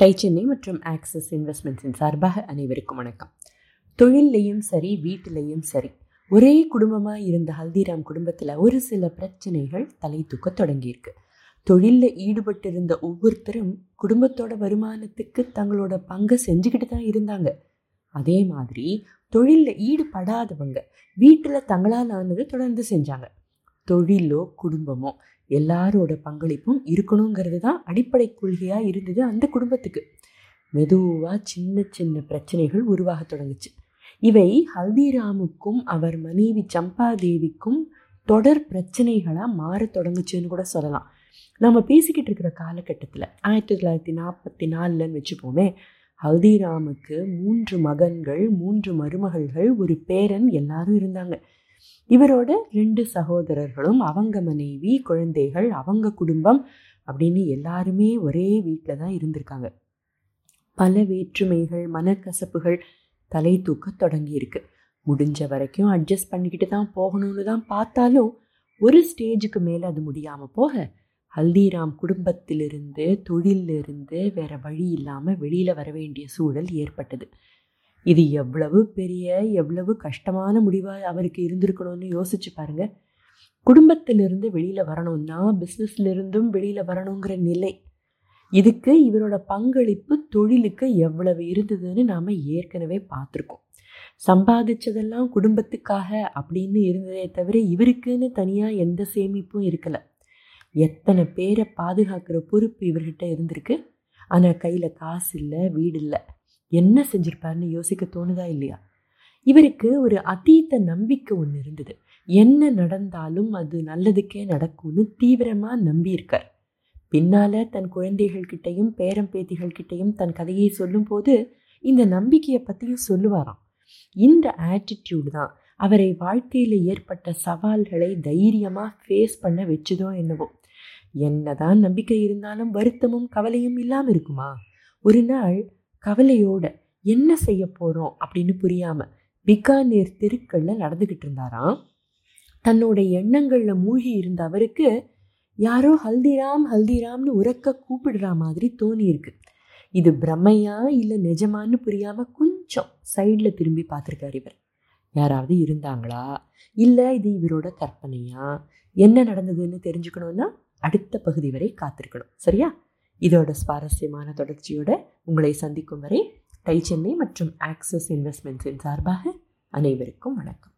Tie Chennai மற்றும் axis இன்வெஸ்ட்மெண்ட்ஸின் சார்பாக அனைவருக்கும் வணக்கம். தொழில்லையும் சரி வீட்டிலையும் சரி ஒரே குடும்பமாக இருந்த ஹல்திராம் குடும்பத்தில் ஒரு சில பிரச்சனைகள் தலை தூக்க தொடங்கியிருக்கு. தொழிலில் ஈடுபட்டிருந்த ஒவ்வொருத்தரும் குடும்பத்தோட வருமானத்துக்கு தங்களோட பங்கை செஞ்சுக்கிட்டு தான் இருந்தாங்க. அதே மாதிரி தொழிலில் ஈடுபடாதவங்க வீட்டில் தங்களால் ஆனது தொடர்ந்து செஞ்சாங்க. தொழிலோ குடும்பமோ எல்லாரோட பங்களிப்பும் இருக்கணுங்கிறது தான் அடிப்படை கொள்கையாக இருந்தது அந்த குடும்பத்துக்கு. மெதுவாக சின்ன சின்ன பிரச்சனைகள் உருவாக தொடங்குச்சு. இவை ஹல்திராமுக்கும் அவர் மனைவி சம்பாதேவிக்கும் தொடர் பிரச்சனைகளாக மாற தொடங்குச்சுன்னு கூட சொல்லலாம். நம்ம பேசிக்கிட்டு இருக்கிற காலகட்டத்தில் ஆயிரத்தி தொள்ளாயிரத்தி நாற்பத்தி நாலுலன்னு வச்சுப்போமே ஹல்திராமுக்கு மூன்று மகன்கள் மூன்று மருமகள்கள் ஒரு பேரன் எல்லாரும் இருந்தாங்க. இவரோட ரெண்டு சகோதரர்களும் அவங்க மனைவி குழந்தைகள் அவங்க குடும்பம் அப்படின்னு எல்லாருமே ஒரே வீட்டில் தான் இருந்திருக்காங்க. பல வேற்றுமைகள் மனக்கசப்புகள் தலை தூக்க தொடங்கியிருக்கு முடிஞ்ச வரைக்கும் அட்ஜஸ்ட் பண்ணிக்கிட்டு தான் போகணும்னு தான் பார்த்தாலும் ஒரு ஸ்டேஜுக்கு மேலே அது முடியாமல் போக ஹல்திராம் குடும்பத்திலிருந்து தொழிலிருந்து வேற வழி இல்லாமல் வெளியில் வர வேண்டிய சூழல் ஏற்பட்டது. இது எவ்வளவு பெரிய எவ்வளவு கஷ்டமான முடிவாக அவருக்கு இருந்திருக்கணும்னு யோசிச்சு பாருங்க. குடும்பத்திலிருந்து வெளியில் வரணும்னா பிஸ்னஸ்லேருந்தும் வெளியில் வரணுங்கிற நிலை. இதுக்கு இவரோட பங்களிப்பு தொழிலுக்கு எவ்வளவு இருந்ததுன்னு நாம் ஏற்கனவே பார்த்துருக்கோம். சம்பாதிச்சதெல்லாம் குடும்பத்துக்காக அப்படின்னு இருந்ததே தவிர இவருக்குன்னு தனியாக எந்த சேமிப்பும் இருக்கலை. எத்தனை பேரை பாதுகாக்கிற பொறுப்பு இவர்கிட்ட இருந்திருக்கு. ஆனால் கையில் காசு இல்லை வீடு இல்லை. என்ன செஞ்சிருப்பாருன்னு யோசிக்க தோணுதா இல்லையா? இவருக்கு ஒரு அதீத நம்பிக்கை ஒன்று இருந்தது. என்ன நடந்தாலும் அது நல்லதுக்கே நடக்கும்னு தீவிரமாக நம்பியிருக்கார். பின்னால் தன் குழந்தைகள் கிட்டையும் பேரம் பேத்திகள் தன் கதையை சொல்லும்போது இந்த நம்பிக்கையை பற்றியும் சொல்லுவாராம். இந்த ஆட்டிடியூடு தான் அவரை வாழ்க்கையில் ஏற்பட்ட சவால்களை தைரியமாக ஃபேஸ் பண்ண வச்சுதோ என்னவோ. என்னதான் நம்பிக்கை இருந்தாலும் வருத்தமும் கவலையும் இல்லாமல் இருக்குமா? ஒரு நாள் கவலையோட என்ன செய்ய போகிறோம் அப்படின்னு புரியாமல் பிகானேர் தெருக்களில் நடந்துக்கிட்டு இருந்தாராம். தன்னோட எண்ணங்களில் மூழ்கி இருந்த அவருக்கு யாரோ ஹல்திராம் ஹல்திராம்னு உறக்க கூப்பிடுற மாதிரி தோணியிருக்கு இது பிரம்மையா இல்லை நிஜமான்னு புரியாமல் கொஞ்சம் சைடில் திரும்பி பார்த்துருக்கார் இவர். யாராவது இருந்தாங்களா? இல்லை இது இவரோட கற்பனையா? என்ன நடந்ததுன்னு தெரிஞ்சுக்கணுன்னா அடுத்த பகுதி வரை காத்திருக்கணும். சரியா? இதோட சுவாரஸ்யமான தொடர்ச்சியோட உங்களை சந்திக்கும் வரை டை சென்னை மற்றும் ஆக்சஸ் இன்வெஸ்ட்மெண்ட்ஸின் சார்பாக அனைவருக்கும் வணக்கம்.